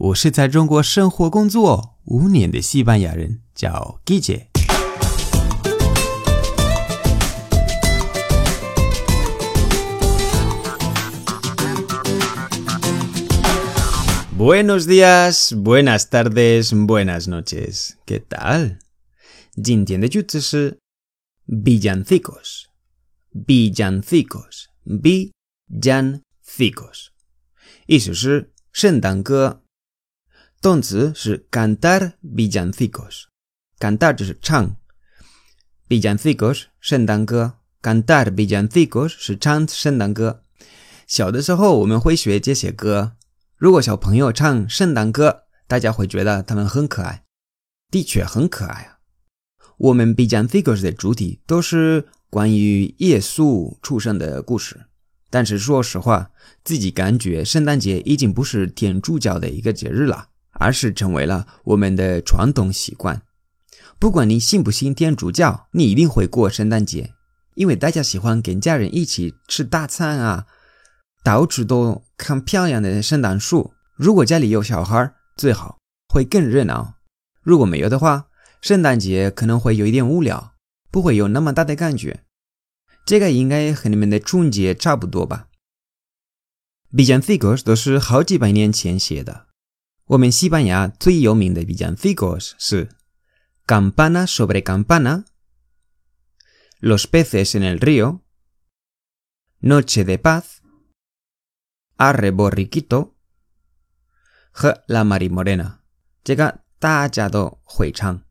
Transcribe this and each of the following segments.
我是在中国生活工作五年的西班牙人，叫 Guille。Buenos días, buenas tardes, buenas noches. ¿Qué tal? 今天的句子是 villancicos, villancicos, villancicos，意思是圣诞歌。 动词是 cantar villancicos，cantar 就是唱，villancicos 圣诞歌，cantar villancicos 是唱圣诞歌。小的时候我们会学这些歌。如果小朋友唱圣诞歌，大家会觉得他们很可爱，的确很可爱啊。我们 villancicos 的主题都是关于耶稣出生的故事，但是说实话，自己感觉圣诞节已经不是天主教的一个节日了，而是成为了我们的传统习惯。不管你信不信天主教，你一定会过圣诞节，因为大家喜欢跟家人一起吃大餐啊。到处都看漂亮的圣诞树。如果家里有小孩，最好会更热闹。如果没有的话，圣诞节可能会有一点无聊，不会有那么大的感觉。这个应该和你们的春节差不多吧？Villancicos 都是好几百年前写的。我们西班牙最有名的 Villancicos 是 Campana sobre Campana，Los peces en el río，Noche de paz。阿瑞博里基多和拉玛丽莫雷娜，这个大家都会唱。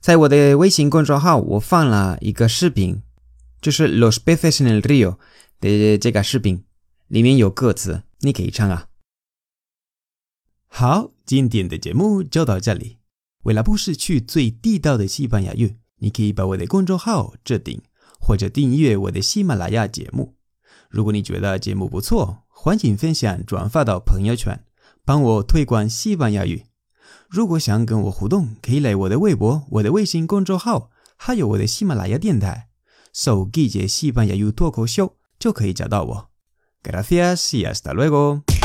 在我的微信公众号，我放了一个视频，就是 Los peces en el río 的这个视频，里面有歌词，你可以唱啊。 好，今天的节目就到这里。为了不失去最地道的西班牙语，你可以把我的公众号置顶，或者订阅我的喜马拉雅节目。如果你觉得节目不错，欢迎分享转发到朋友圈，帮我推广西班牙语。如果想跟我互动，可以来我的微博、我的微信公众号，还有我的喜马拉雅电台，搜“季节西班牙语脱口秀”就可以找到我。Gracias y hasta luego。